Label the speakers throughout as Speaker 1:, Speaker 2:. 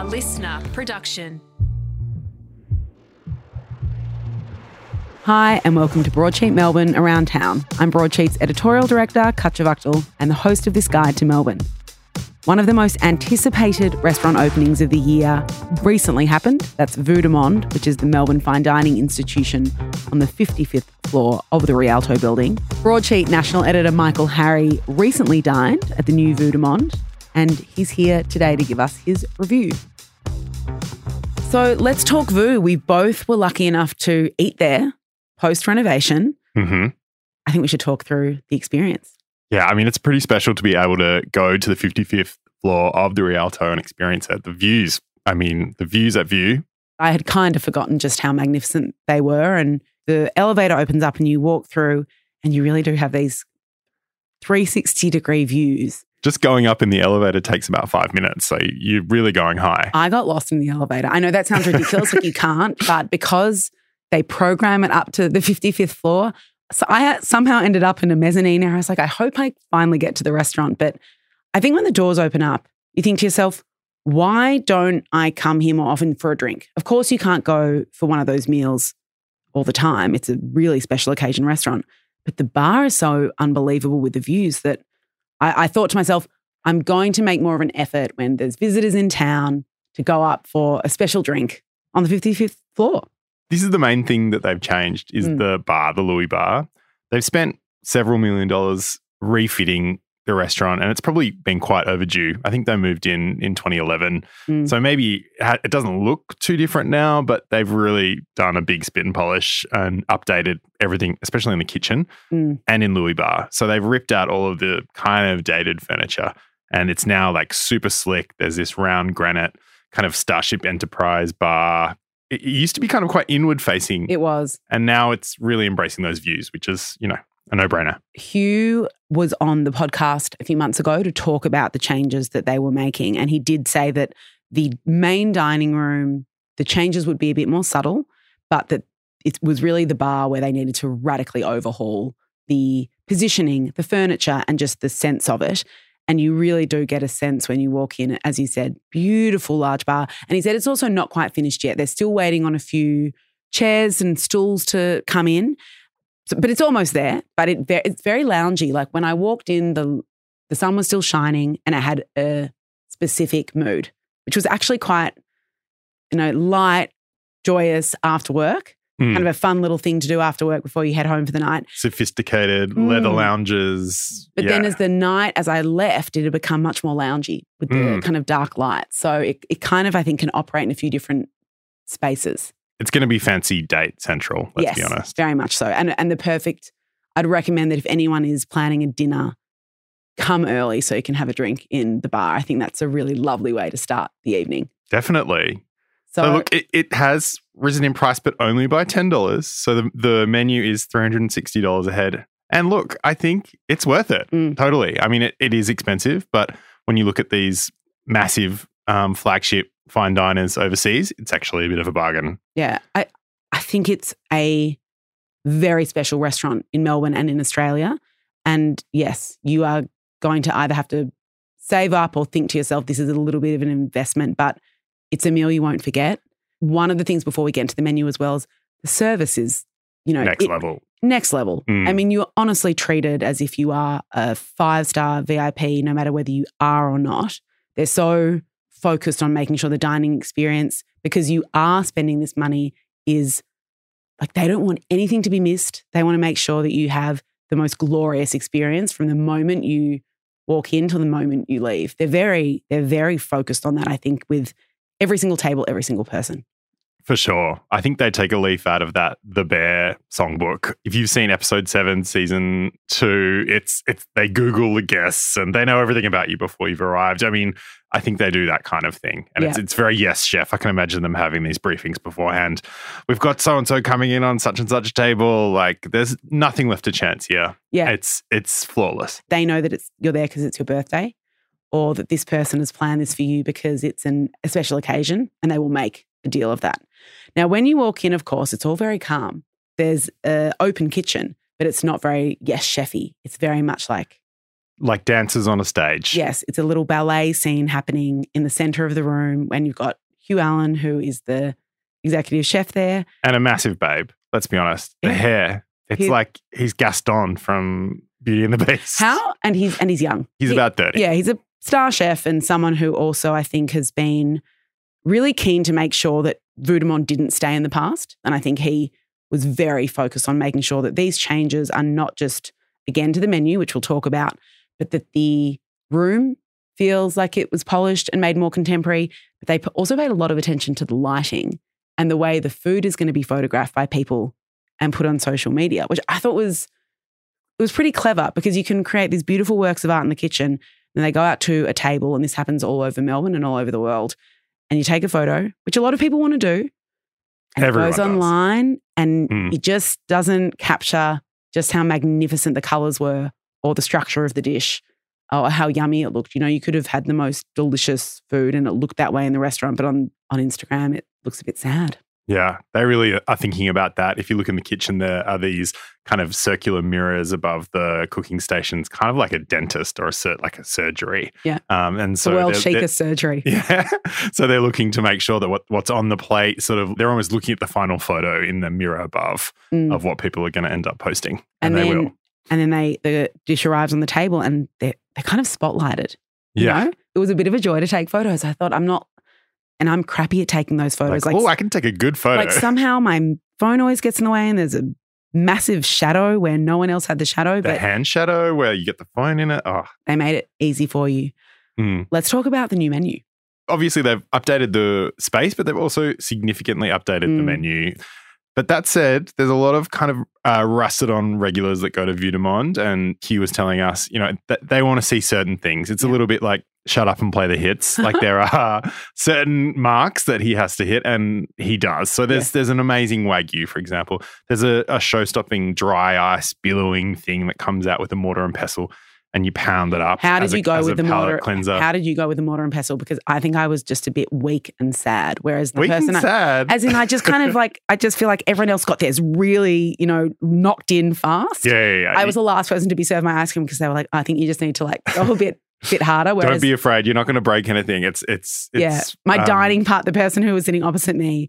Speaker 1: A LiSTNR production.
Speaker 2: Hi, and welcome to Broadsheet Melbourne Around Town. I'm Broadsheet's editorial director, Katya and the host of this guide to Melbourne. One of the most anticipated restaurant openings of the year recently happened. That's Vue which is the Melbourne Fine Dining Institution on the 55th floor of the Rialto building. Broadsheet national editor Michael Harry recently dined at the new Vue and he's here today to give us his review. So let's talk Vue. We both were lucky enough to eat there post renovation.
Speaker 3: hmm
Speaker 2: I think we should talk through the experience.
Speaker 3: Yeah, I mean, it's pretty special to be able to go to the 55th floor of the Rialto and experience it. The views, I mean, the views at Vue,
Speaker 2: I had kind of forgotten just how magnificent they were. And the elevator opens up and you walk through, and you really do have these 360 degree views.
Speaker 3: Just going up in the elevator takes about five minutes. So you're really going high.
Speaker 2: I got lost in the elevator. I know that sounds ridiculous, like you can't, but because they program it up to the 55th floor, so I somehow ended up in a mezzanine. And I was like, I hope I finally get to the restaurant. But I think when the doors open up, you think to yourself, why don't I come here more often for a drink? Of course, you can't go for one of those meals all the time. It's a really special occasion restaurant. But the bar is so unbelievable with the views that I, I thought to myself, I'm going to make more of an effort when there's visitors in town to go up for a special drink on the 55th floor.
Speaker 3: This is the main thing that they've changed is
Speaker 2: Mm.
Speaker 3: the bar, the Lui Bar. They've spent several million dollars refitting the restaurant, and it's probably been quite overdue. I think they moved in in 2011,
Speaker 2: Mm.
Speaker 3: so maybe it doesn't look too different now, but they've really done a big spit and polish and updated everything, especially in the kitchen
Speaker 2: Mm.
Speaker 3: and in Lui Bar. So they've ripped out all of the kind of dated furniture, and it's now like super slick. There's this round granite kind of Starship Enterprise bar. It it used to be kind of quite inward facing,
Speaker 2: It was.
Speaker 3: and now it's really embracing those views, which is, you know, a no brainer.
Speaker 2: Hugh was on the podcast a few months ago to talk about the changes that they were making. And he did say that the main dining room, the changes would be a bit more subtle, but that it was really the bar where they needed to radically overhaul the positioning, the furniture, and just the sense of it. And you really do get a sense when you walk in, as you said, beautiful large bar. And he said it's also not quite finished yet. They're still waiting on a few chairs and stools to come in. So, but it's almost there. But it it's very loungy. Like when I walked in, the the sun was still shining, and it had a specific mood, which was actually quite, you know, light, joyous after work.
Speaker 3: Mm.
Speaker 2: Kind of a fun little thing to do after work before you head home for the night.
Speaker 3: Sophisticated leather
Speaker 2: Mm.
Speaker 3: lounges.
Speaker 2: But
Speaker 3: yeah.
Speaker 2: then as the night, as I left, it had become much more loungy with the
Speaker 3: Mm.
Speaker 2: kind of dark light. So it, it kind of, I think, can operate in a few different spaces.
Speaker 3: It's going to be fancy date central, let's
Speaker 2: yes,
Speaker 3: be honest.
Speaker 2: very much so. And and the perfect. I'd recommend that if anyone is planning a dinner, come early so you can have a drink in the bar. I think that's a really lovely way to start the evening.
Speaker 3: Definitely.
Speaker 2: So,
Speaker 3: So, look, it, it has risen in price, but only by $10. So the, the menu is $360 a head. And look, I think it's worth it.
Speaker 2: Mm.
Speaker 3: Totally. I mean, it, it is expensive, but when you look at these massive um, flagship fine diners overseas, it's actually a bit of a bargain.
Speaker 2: yeah, I I think it's a very special restaurant in Melbourne and in Australia. And yes, you are going to either have to save up or think to yourself, this is a little bit of an investment, but it's a meal you won't forget. One of the things before we get into the menu as well is the service is, you know,
Speaker 3: Next
Speaker 2: it-
Speaker 3: level.
Speaker 2: next level.
Speaker 3: Mm.
Speaker 2: I mean, you're honestly treated as if you are a five star VIP, no matter whether you are or not. They're so focused on making sure the dining experience, because you are spending this money, is like they don't want anything to be missed. They want to make sure that you have the most glorious experience from the moment you walk in till the moment you leave. They're very, they're very focused on that, I think, with every single table, every single person.
Speaker 3: For sure. I think they take a leaf out of that The Bear songbook. If you've seen episode seven, season two, it's it's they Google the guests and they know everything about you before you've arrived. I mean, I think they do that kind of thing. And it's
Speaker 2: Yeah.
Speaker 3: it's very yes, chef. I can imagine them having these briefings beforehand. We've got so and so coming in on such and such table. Like there's nothing left to chance here.
Speaker 2: Yeah.
Speaker 3: It's it's flawless.
Speaker 2: they know that it's you're there because it's your birthday or that this person has planned this for you because it's an, a special occasion and they will make a deal of that. Now, when you walk in, of course, it's all very calm. There's an open kitchen, but it's not very, yes, chefy. It's very much like
Speaker 3: like dancers on a stage.
Speaker 2: Yes, it's a little ballet scene happening in the center of the room when you've got Hugh Allen, who is the executive chef there.
Speaker 3: And a massive babe. Let's be honest. The
Speaker 2: Yeah.
Speaker 3: hair. It's
Speaker 2: He-
Speaker 3: like he's Gaston from Beauty and the Beast.
Speaker 2: How? And he's and he's young.
Speaker 3: He's
Speaker 2: He-
Speaker 3: about 30.
Speaker 2: Yeah, he's a star chef and someone who also I think has been really keen to make sure that Vue de Monde didn't stay in the past. And I think he was very focused on making sure that these changes are not just again to the menu, which we'll talk about, but that the room feels like it was polished and made more contemporary. But they also paid a lot of attention to the lighting and the way the food is going to be photographed by people and put on social media, which I thought was it was pretty clever because you can create these beautiful works of art in the kitchen and they go out to a table, and this happens all over Melbourne and all over the world. And you take a photo, which a lot of people want to do. And
Speaker 3: Everyone
Speaker 2: it goes
Speaker 3: does.
Speaker 2: online and
Speaker 3: Mm.
Speaker 2: it just doesn't capture just how magnificent the colors were or the structure of the dish or how yummy it looked. You know, you could have had the most delicious food and it looked that way in the restaurant, but on, on Instagram, it looks a bit sad.
Speaker 3: Yeah, they really are thinking about that. If you look in the kitchen, there are these kind of circular mirrors above the cooking stations, kind of like a dentist or a sur- like a surgery.
Speaker 2: Yeah.
Speaker 3: um, and so
Speaker 2: the world
Speaker 3: they're- they're-
Speaker 2: surgery.
Speaker 3: Yeah, so they're looking to make sure that what, what's on the plate, sort of, they're almost looking at the final photo in the mirror above
Speaker 2: Mm.
Speaker 3: of what people are going to end up posting,
Speaker 2: and
Speaker 3: and, they will.
Speaker 2: and then they the dish arrives on the table and they're they're kind of spotlighted. You
Speaker 3: Yeah,
Speaker 2: know? It was a bit of a joy to take photos. I thought I'm not and I'm crappy at taking those photos.
Speaker 3: like,
Speaker 2: Like,
Speaker 3: oh, I can take a good photo.
Speaker 2: like somehow my phone always gets in the way and there's a massive shadow where no one else had the shadow,
Speaker 3: the
Speaker 2: but
Speaker 3: hand shadow where you get the phone in it. Oh,
Speaker 2: they made it easy for you.
Speaker 3: mm.
Speaker 2: Let's talk about the new menu.
Speaker 3: obviously they've updated the space, but they've also significantly updated the
Speaker 2: Mm.
Speaker 3: menu. But that said, there's a lot of kind of uh, rusted on regulars that go to Vue de Monde, and he was telling us, you know, that they want to see certain things. It's a little bit like shut up and play the hits. like there are certain marks that he has to hit, and he does. So there's
Speaker 2: Yeah.
Speaker 3: there's an amazing wagyu, for example. There's a, a show-stopping dry ice billowing thing that comes out with a mortar and pestle, and you pound it up.
Speaker 2: How did
Speaker 3: as a-
Speaker 2: you go with the mortar?
Speaker 3: cleanser?
Speaker 2: How did you go with the mortar and pestle? Because I think I was just a bit weak and sad. Whereas the
Speaker 3: Weak
Speaker 2: person
Speaker 3: and
Speaker 2: I-
Speaker 3: sad.
Speaker 2: As in, I just kind of like, I just feel like everyone else got theirs really, you know, knocked in fast.
Speaker 3: yeah, yeah, yeah.
Speaker 2: I was the last person to be served my ice cream because they were like, I think you just need to like go a bit, bit harder. Whereas,
Speaker 3: Don't be afraid. You're not going to break anything. It's it's, it's
Speaker 2: yeah, my
Speaker 3: um,
Speaker 2: dining part, the person who was sitting opposite me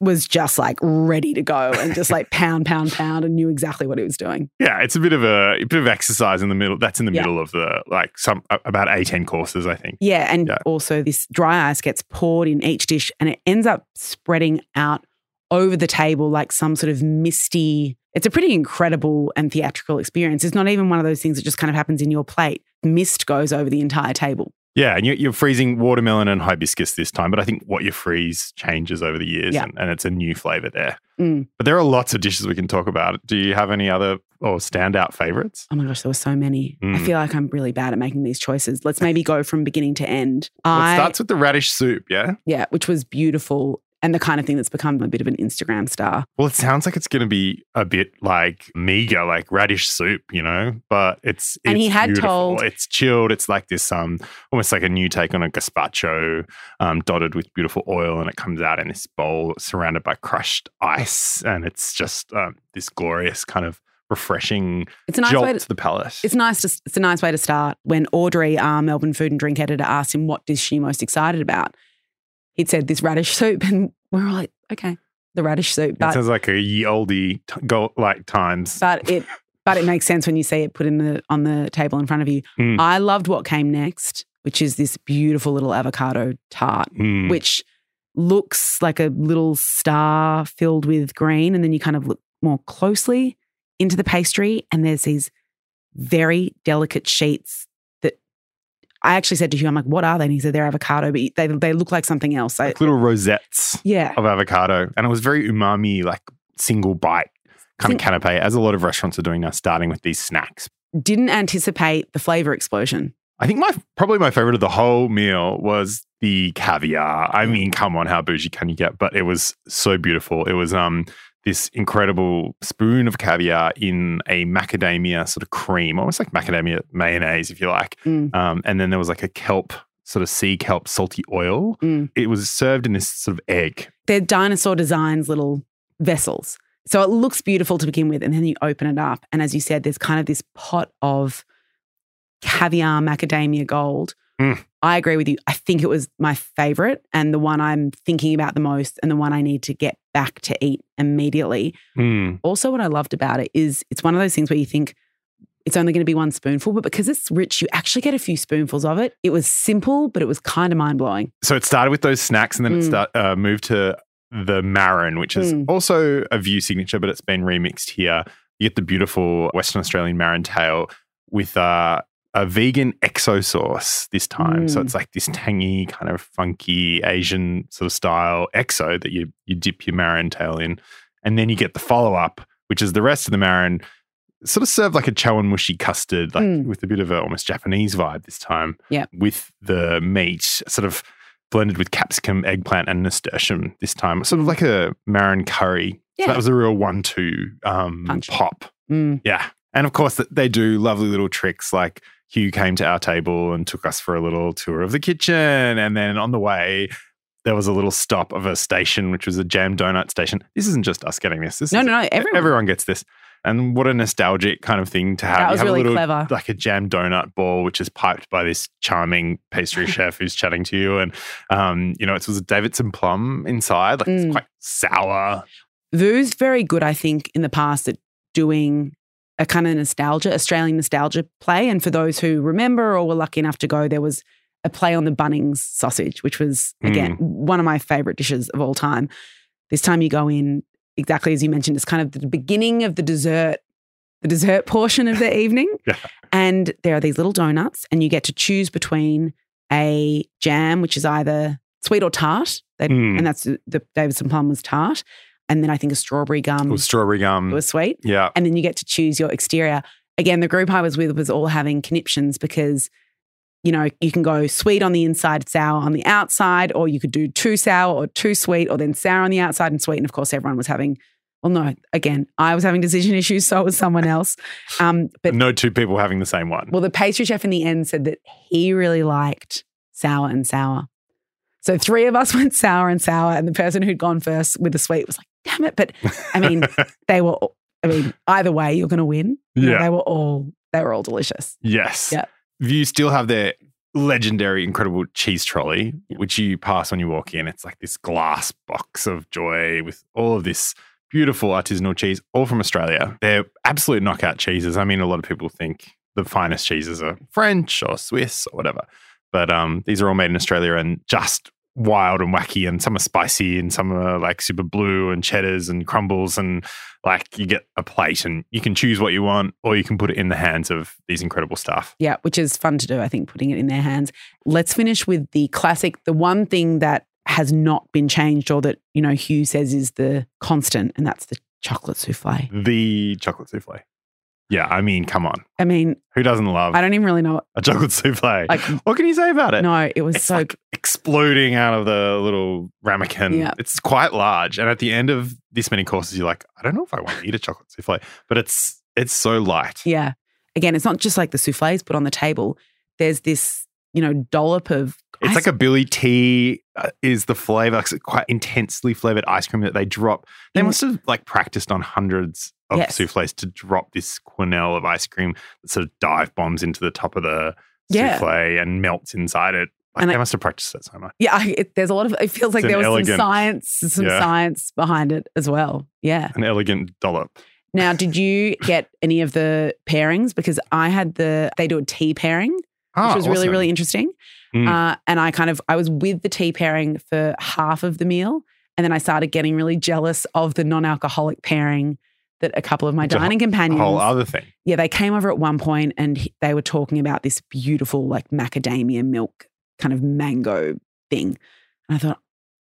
Speaker 2: was just like ready to go and just like pound, pound, pound, and knew exactly what he was doing.
Speaker 3: Yeah, it's a bit of a, a bit of exercise in the middle. That's in the
Speaker 2: Yeah.
Speaker 3: middle of the like some about 18 courses, I think.
Speaker 2: Yeah, and
Speaker 3: Yeah.
Speaker 2: also this dry ice gets poured in each dish, and it ends up spreading out over the table like some sort of misty. It's a pretty incredible and theatrical experience. It's not even one of those things that just kind of happens in your plate. Mist goes over the entire table.
Speaker 3: Yeah, and you're, you're freezing watermelon and hibiscus this time, but I think what you freeze changes over the years,
Speaker 2: Yeah.
Speaker 3: and, and it's a new flavor there.
Speaker 2: Mm.
Speaker 3: But there are lots of dishes we can talk about. Do you have any other or standout favorites?
Speaker 2: Oh my gosh, there were so many. I
Speaker 3: Mm.
Speaker 2: feel like I'm really bad at making these choices. Let's maybe go from beginning to end.
Speaker 3: Well, it
Speaker 2: I
Speaker 3: starts with the radish soup. Yeah.
Speaker 2: yeah, which was beautiful and the kind of thing that's become a bit of an Instagram star.
Speaker 3: Well, it sounds like it's going to be a bit like meager, like radish soup, you know. But it's,
Speaker 2: And he had
Speaker 3: beautiful.
Speaker 2: told-
Speaker 3: it's chilled. It's like this, um, almost like a new take on a gazpacho, um, dotted with beautiful oil, and it comes out in this bowl surrounded by crushed ice, and it's just um, this glorious kind of refreshing
Speaker 2: It's a nice
Speaker 3: jolt
Speaker 2: way to,
Speaker 3: to the palate.
Speaker 2: It's nice to it's a nice way to start. When Audrey, our Melbourne food and drink editor, asked him what dish she most excited about, he'd said this radish soup, and we were like, okay, the radish soup. But
Speaker 3: sounds like a ye oldie t- go like times.
Speaker 2: but it but it makes sense when you see it put in the on the table in front of you.
Speaker 3: Mm.
Speaker 2: I loved what came next, which is this beautiful little avocado tart,
Speaker 3: Mm.
Speaker 2: which looks like a little star filled with green, and then you kind of look more closely into the pastry, and there's these very delicate sheets I actually said to Hugh, I'm like, what are they? And he said they're avocado, but they they look like something else.
Speaker 3: Like little rosettes
Speaker 2: yeah,
Speaker 3: of avocado, and it was very umami, like single bite kind
Speaker 2: Think-
Speaker 3: of canapé, as a lot of restaurants are doing now, starting with these snacks.
Speaker 2: didn't anticipate the flavor explosion.
Speaker 3: I think my probably my favorite of the whole meal was the caviar. I mean, come on, how bougie can you get? But it was so beautiful. It was um this incredible spoon of caviar in a macadamia sort of cream, almost like macadamia mayonnaise, if you like.
Speaker 2: Mm.
Speaker 3: Um, and then there was like a kelp sort of sea kelp salty oil.
Speaker 2: Mm.
Speaker 3: It was served in this sort of egg.
Speaker 2: They're dinosaur designs little vessels. So it looks beautiful to begin with. And then you open it up. And as you said, there's kind of this pot of caviar macadamia gold.
Speaker 3: Mm.
Speaker 2: I agree with you. I think it was my favorite and the one I'm thinking about the most and the one I need to get back to eat immediately.
Speaker 3: Mm.
Speaker 2: Also, what I loved about it is it's one of those things where you think it's only going to be one spoonful, but because it's rich, you actually get a few spoonfuls of it. It was simple, but it was kind of mind blowing.
Speaker 3: So it started with those snacks, and then it
Speaker 2: Mm.
Speaker 3: start, uh, moved to the marron, which is
Speaker 2: Mm.
Speaker 3: also a Vue signature, but it's been remixed here. You get the beautiful Western Australian marron tail with uh, a vegan XO sauce this time. So
Speaker 2: Mm.
Speaker 3: it's like this tangy, kind of funky Asian sort of style XO that you you dip your marron tail in, and then you get the follow up, which is the rest of the marron. Sort of served like a chawanmushi custard, like
Speaker 2: Mm.
Speaker 3: with a bit of a almost Japanese vibe this time.
Speaker 2: Yeah.
Speaker 3: With the meat, sort of blended with capsicum, eggplant, and nasturtium this time. Sort of like a marron curry.
Speaker 2: Yeah.
Speaker 3: So that was a real one-two um, pop.
Speaker 2: Mm.
Speaker 3: Yeah. And of course, they do lovely little tricks like Hugh came to our table and took us for a little tour of the kitchen. And then on the way, there was a little stop of a station, which was a jam donut station. This isn't just us getting this. This
Speaker 2: No,
Speaker 3: is,
Speaker 2: no, no. Everyone.
Speaker 3: everyone gets this. And what a nostalgic kind of thing to have.
Speaker 2: That was
Speaker 3: have
Speaker 2: really
Speaker 3: a little,
Speaker 2: clever.
Speaker 3: Like a jam donut ball, which is piped by this charming pastry chef who's chatting to you. And, um, you know, it was a Davidson plum inside. Like it's
Speaker 2: Mm.
Speaker 3: quite sour.
Speaker 2: Vue's very good, I think, in the past at doing a kind of nostalgia, Australian nostalgia play. And for those who remember or were lucky enough to go, there was a play on the Bunnings sausage, which was, again, one of my favorite dishes of all time. This time you go in, exactly as you mentioned, it's kind of the beginning of the dessert, the dessert portion of the evening.
Speaker 3: Yeah.
Speaker 2: And there are these little donuts, and you get to choose between a jam, which is either sweet or tart. They-
Speaker 3: Mm.
Speaker 2: And that's the Davidson plum was tart. And then I think a strawberry gum
Speaker 3: With strawberry gum.
Speaker 2: was sweet.
Speaker 3: yeah.
Speaker 2: And then you get to choose your exterior. Again, the group I was with was all having conniptions because, you know, you can go sweet on the inside, sour on the outside, or you could do too sour or too sweet, or then sour on the outside and sweet. And of course, everyone was having, well, no, again, I was having decision issues, so it was someone else. Um, but
Speaker 3: no two people having the same one.
Speaker 2: well, the pastry chef in the end said that he really liked sour and sour. So three of us went sour and sour, and the person who'd gone first with the sweet was like, damn it. But I mean, they were, I mean, either way, you're going to win. You know,
Speaker 3: Yeah.
Speaker 2: They were all, they were all delicious.
Speaker 3: Yes.
Speaker 2: Yeah.
Speaker 3: You still have their legendary, incredible cheese trolley,
Speaker 2: Yeah.
Speaker 3: which you pass when you walk in. It's like this glass box of joy with all of this beautiful artisanal cheese, all from Australia. They're absolute knockout cheeses. I mean, a lot of people think the finest cheeses are French or Swiss or whatever, but um, these are all made in Australia and just wild and wacky. And some are spicy and some are like super blue and cheddars and crumbles and like you get a plate and you can choose what you want or you can put it in the hands of these incredible staff.
Speaker 2: Yeah, which is fun to do, I think, putting it in their hands. Let's finish with the classic, the one thing that has not been changed or that, you know, Hugh says is the constant, and that's the chocolate souffle.
Speaker 3: The chocolate souffle. Yeah, I mean, come on.
Speaker 2: I mean,
Speaker 3: Who doesn't love
Speaker 2: I don't even really know.
Speaker 3: a chocolate souffle?
Speaker 2: Like,
Speaker 3: what can you say about it?
Speaker 2: no, it was
Speaker 3: it's
Speaker 2: so
Speaker 3: like exploding out of the little ramekin.
Speaker 2: Yeah.
Speaker 3: It's quite large. And at the end of this many courses, you're like, I don't know if I want to eat a chocolate souffle, but it's it's so light.
Speaker 2: Yeah. Again, it's not just like the souffles put on the table. There's this, you know, dollop of.
Speaker 3: It's
Speaker 2: ice-
Speaker 3: like a Billy tea uh, is the flavor, it's quite intensely flavored ice cream that they drop. They
Speaker 2: Mm.
Speaker 3: must have like practiced on hundreds of
Speaker 2: Yes.
Speaker 3: souffles to drop this quenelle of ice cream that sort of dive bombs into the top of the
Speaker 2: Yeah.
Speaker 3: souffle and melts inside it. Like
Speaker 2: And
Speaker 3: they
Speaker 2: I-
Speaker 3: must have practiced that so much.
Speaker 2: Yeah, I, it, there's a lot of. It feels like there was
Speaker 3: elegant-
Speaker 2: some science, some
Speaker 3: Yeah.
Speaker 2: science behind it as well. Yeah.
Speaker 3: An elegant dollop.
Speaker 2: Now, did you get any of the pairings? Because I had the. They do a tea pairing, which
Speaker 3: Ah,
Speaker 2: was really really interesting.
Speaker 3: Mm.
Speaker 2: Uh, and I kind of I was with the tea pairing for half of the meal, and then I started getting really jealous of the non-alcoholic pairing that a couple of my
Speaker 3: It's
Speaker 2: dining companions.
Speaker 3: whole other thing.
Speaker 2: yeah, they came over at one point and he- they were talking about this beautiful like macadamia milk kind of mango thing. And I thought,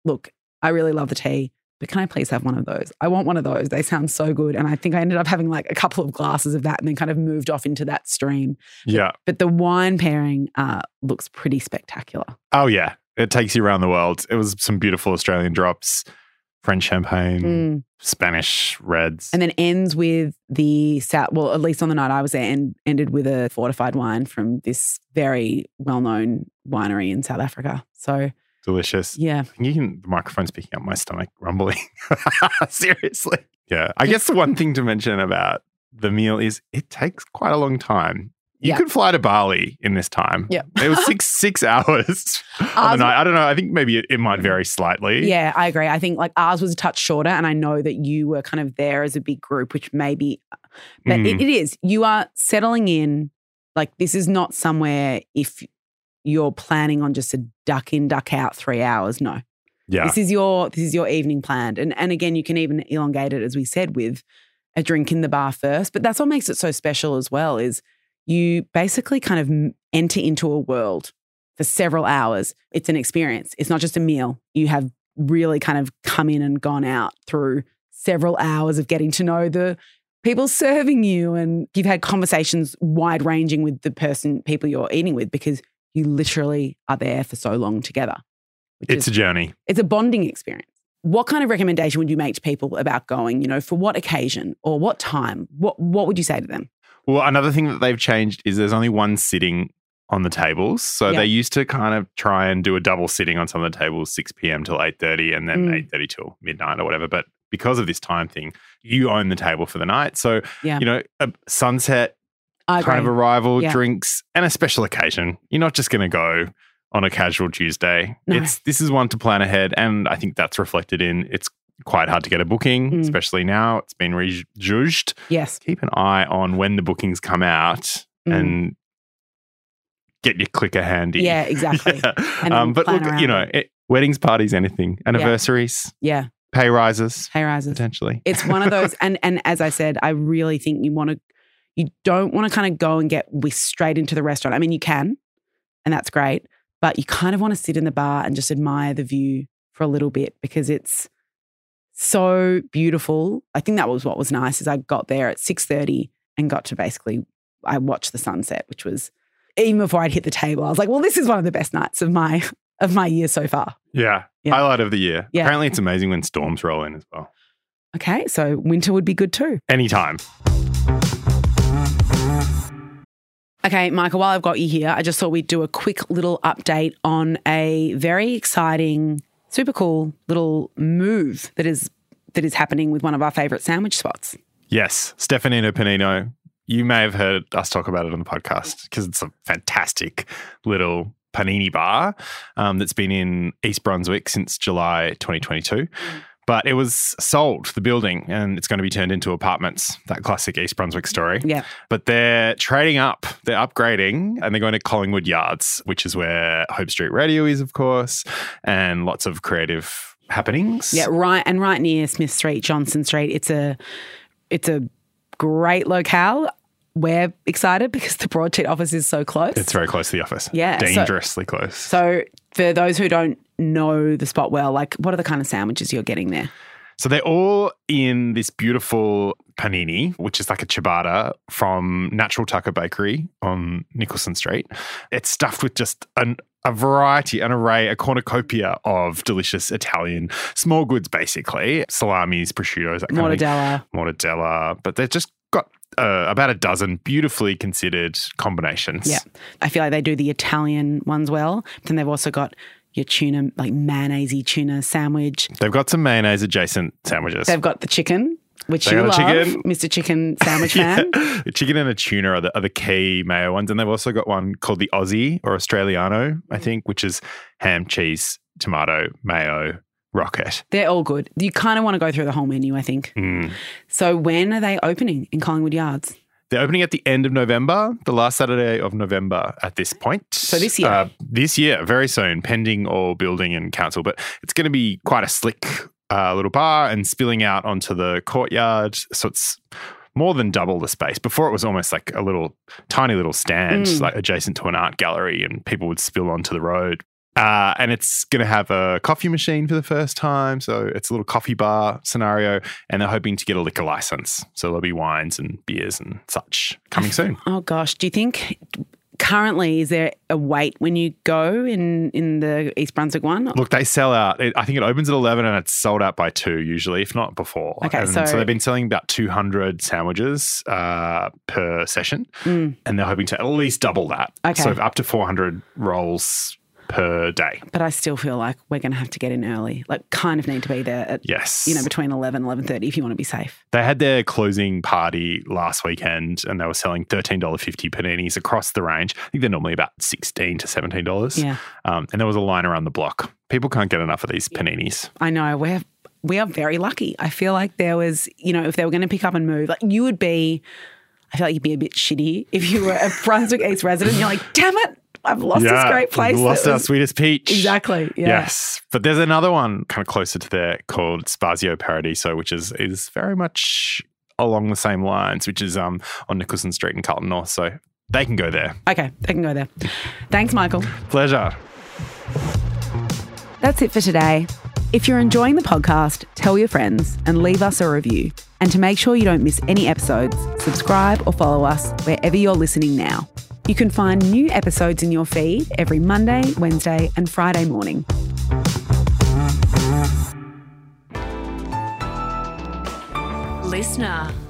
Speaker 2: look, I really love the tea, but can I please have one of those? I want one of those. They sound so good. And I think I ended up having like a couple of glasses of that and then kind of moved off into that stream.
Speaker 3: Yeah.
Speaker 2: But the wine pairing uh, looks pretty spectacular.
Speaker 3: Oh yeah. It takes you around the world. It was some beautiful Australian drops, French champagne,
Speaker 2: Mm.
Speaker 3: Spanish reds.
Speaker 2: And then ends with the south, well, at least on the night I was there, and ended with a fortified wine from this very well known winery in South Africa. So,
Speaker 3: delicious.
Speaker 2: yeah.
Speaker 3: You can the microphone's picking up my stomach rumbling. Seriously. Yeah. I guess the one thing to mention about the meal is it takes quite a long time. You
Speaker 2: Yeah.
Speaker 3: could fly to Bali in this time.
Speaker 2: Yeah.
Speaker 3: It was six six hours on the night. I don't know. I think maybe it, it might vary slightly.
Speaker 2: Yeah, I agree. I think like ours was a touch shorter, and I know that you were kind of there as a big group, which maybe, but
Speaker 3: Mm.
Speaker 2: it, it is. You are settling in. Like this is not somewhere if you're planning on just a duck in, duck out three hours. No,
Speaker 3: Yeah.
Speaker 2: this is your this is your evening planned, and and again, you can even elongate it as we said with a drink in the bar first. But that's what makes it so special as well. Is you basically kind of enter into a world for several hours. It's an experience. It's not just a meal. You have really kind of come in and gone out through several hours of getting to know the people serving you and you've had conversations wide ranging with the person people you're eating with because you literally are there for so long together.
Speaker 3: It's
Speaker 2: is,
Speaker 3: a journey.
Speaker 2: it's a bonding experience. What kind of recommendation would you make to people about going, you know, for what occasion or what time? What what would you say to them?
Speaker 3: Well, another thing that they've changed is there's only one sitting on the tables. So
Speaker 2: Yeah.
Speaker 3: they used to kind of try and do a double sitting on some of the tables, 6 p.m. till 8.30 and then
Speaker 2: Mm.
Speaker 3: 8.30 till midnight or whatever. But because of this time thing, you own the table for the night. So,
Speaker 2: Yeah.
Speaker 3: you know, a sunset
Speaker 2: I
Speaker 3: kind of arrival,
Speaker 2: Yeah.
Speaker 3: drinks, and a special occasion. You're not just going to go on a casual Tuesday.
Speaker 2: No.
Speaker 3: It's This is one to plan ahead. And I think that's reflected in it's quite hard to get a booking,
Speaker 2: Mm.
Speaker 3: especially now. It's been rejudged
Speaker 2: yes.
Speaker 3: keep an eye on when the bookings come out
Speaker 2: Mm.
Speaker 3: and get your clicker handy.
Speaker 2: Yeah, exactly. And
Speaker 3: um, but look,
Speaker 2: around
Speaker 3: you know,
Speaker 2: it.
Speaker 3: weddings, parties, anything, anniversaries,
Speaker 2: Yeah.
Speaker 3: pay rises,
Speaker 2: Pay rises.
Speaker 3: potentially.
Speaker 2: It's one of those, and and as I said, I really think you want to, you don't want to kind of go and get whisked straight into the restaurant. I mean, you can, and that's great, but you kind of want to sit in the bar and just admire the view for a little bit because it's so beautiful. I think that was what was nice is I got there at six thirty and got to basically I watched the sunset, which was even before I'd hit the table. I was like, well, this is one of the best nights of my of my year so far.
Speaker 3: yeah.
Speaker 2: Yeah.
Speaker 3: Highlight of the year.
Speaker 2: Yeah.
Speaker 3: Apparently, it's amazing when storms roll in as well.
Speaker 2: Okay, so winter would be good too.
Speaker 3: Anytime.
Speaker 2: Okay, Michael, while I've got you here, I just thought we'd do a quick little update on a very exciting, super cool little move that is that is happening with one of our favorite sandwich spots.
Speaker 3: Yes, Stefanino Panino. You may have heard us talk about it on the podcast because it's a fantastic little panini bar um, that's been in East Brunswick since July 2022. But it was sold, the building, and it's going to be turned into apartments. That classic East Brunswick story.
Speaker 2: Yeah.
Speaker 3: But they're trading up, they're upgrading, and they're going to Collingwood Yards, which is where Hope Street Radio is, of course, and lots of creative happenings.
Speaker 2: Yeah, right and right near Smith Street, Johnson Street. It's a it's a great locale. We're excited because the broadsheet office is so close.
Speaker 3: It's very close to the office.
Speaker 2: Yeah, so-
Speaker 3: Dangerously close.
Speaker 2: so for those who don't know the spot well, like what are the kind of sandwiches you're getting there?
Speaker 3: So they're all in this beautiful panini, which is like a ciabatta from Natural Tucker Bakery on Nicholson Street. It's stuffed with just an, a variety, an array, a cornucopia of delicious Italian small goods, basically salamis, prosciuttos, that kind of.
Speaker 2: Mortadella.
Speaker 3: mortadella. But they're just uh, about a dozen beautifully considered combinations.
Speaker 2: Yeah. I feel like they do the Italian ones well. Then they've also got your tuna, like mayonnaise tuna sandwich.
Speaker 3: They've got some mayonnaise adjacent sandwiches.
Speaker 2: They've got the chicken, which
Speaker 3: They
Speaker 2: you love,
Speaker 3: chicken.
Speaker 2: Mr. Chicken Sandwich.
Speaker 3: Yeah. The chicken and a tuna are the, are the key mayo ones. And they've also got one called the Aussie or Australiano, I think, which is ham, cheese, tomato, mayo, rocket.
Speaker 2: They're all good. You kind of want to go through the whole menu, I think.
Speaker 3: Mm.
Speaker 2: So when are they opening in Collingwood Yards?
Speaker 3: They're opening at the end of November, the last Saturday of November at this point.
Speaker 2: So this year?
Speaker 3: Uh, this year, very soon, pending all building and council. But it's going to be quite a slick uh, little bar and spilling out onto the courtyard. So it's more than double the space. Before it was almost like a little tiny little stand,
Speaker 2: Mm.
Speaker 3: like adjacent to an art gallery, and people would spill onto the road. Uh, and it's going to have a coffee machine for the first time. So it's a little coffee bar scenario. And they're hoping to get a liquor license. So there'll be wines and beers and such coming soon.
Speaker 2: Oh gosh, do you think currently is there a wait when you go in in the East Brunswick one?
Speaker 3: Look, they sell out. It, I think it opens at 11 and it's sold out by two usually, if not before.
Speaker 2: Okay,
Speaker 3: And
Speaker 2: so-
Speaker 3: they've been selling about 200 sandwiches uh, per session.
Speaker 2: Mm.
Speaker 3: And they're hoping to at least double that.
Speaker 2: Okay.
Speaker 3: So up to 400 rolls per day.
Speaker 2: But I still feel like we're going to have to get in early. Like, kind of need to be there at,
Speaker 3: Yes.
Speaker 2: you know, between 11 11.30 if you want to be safe.
Speaker 3: They had their closing party last weekend and they were selling $13.50 paninis across the range. I think they're normally about 16 to $17.
Speaker 2: Yeah.
Speaker 3: Um, and there was a line around the block. People can't get enough of these paninis.
Speaker 2: I know. We're, we are very lucky. I feel like there was, you know, if they were going to pick up and move, like you would be, I feel like you'd be a bit shitty if you were a Brunswick East resident. You're like, damn it, I've lost this great place.
Speaker 3: we
Speaker 2: that
Speaker 3: Lost our
Speaker 2: was-"
Speaker 3: sweetest peach.
Speaker 2: Exactly. Yeah.
Speaker 3: Yes. But there's another one kind of closer to there called Spazio Paradiso, which is is very much along the same lines, which is um on Nicholson Street in Carlton North. So they can go there.
Speaker 2: Okay, they can go there. Thanks, Michael.
Speaker 3: Pleasure.
Speaker 2: That's it for today. If you're enjoying the podcast, tell your friends and leave us a review. And to make sure you don't miss any episodes, subscribe or follow us wherever you're listening now. You can find new episodes in your feed every Monday, Wednesday, and Friday morning.
Speaker 1: LiSTNR.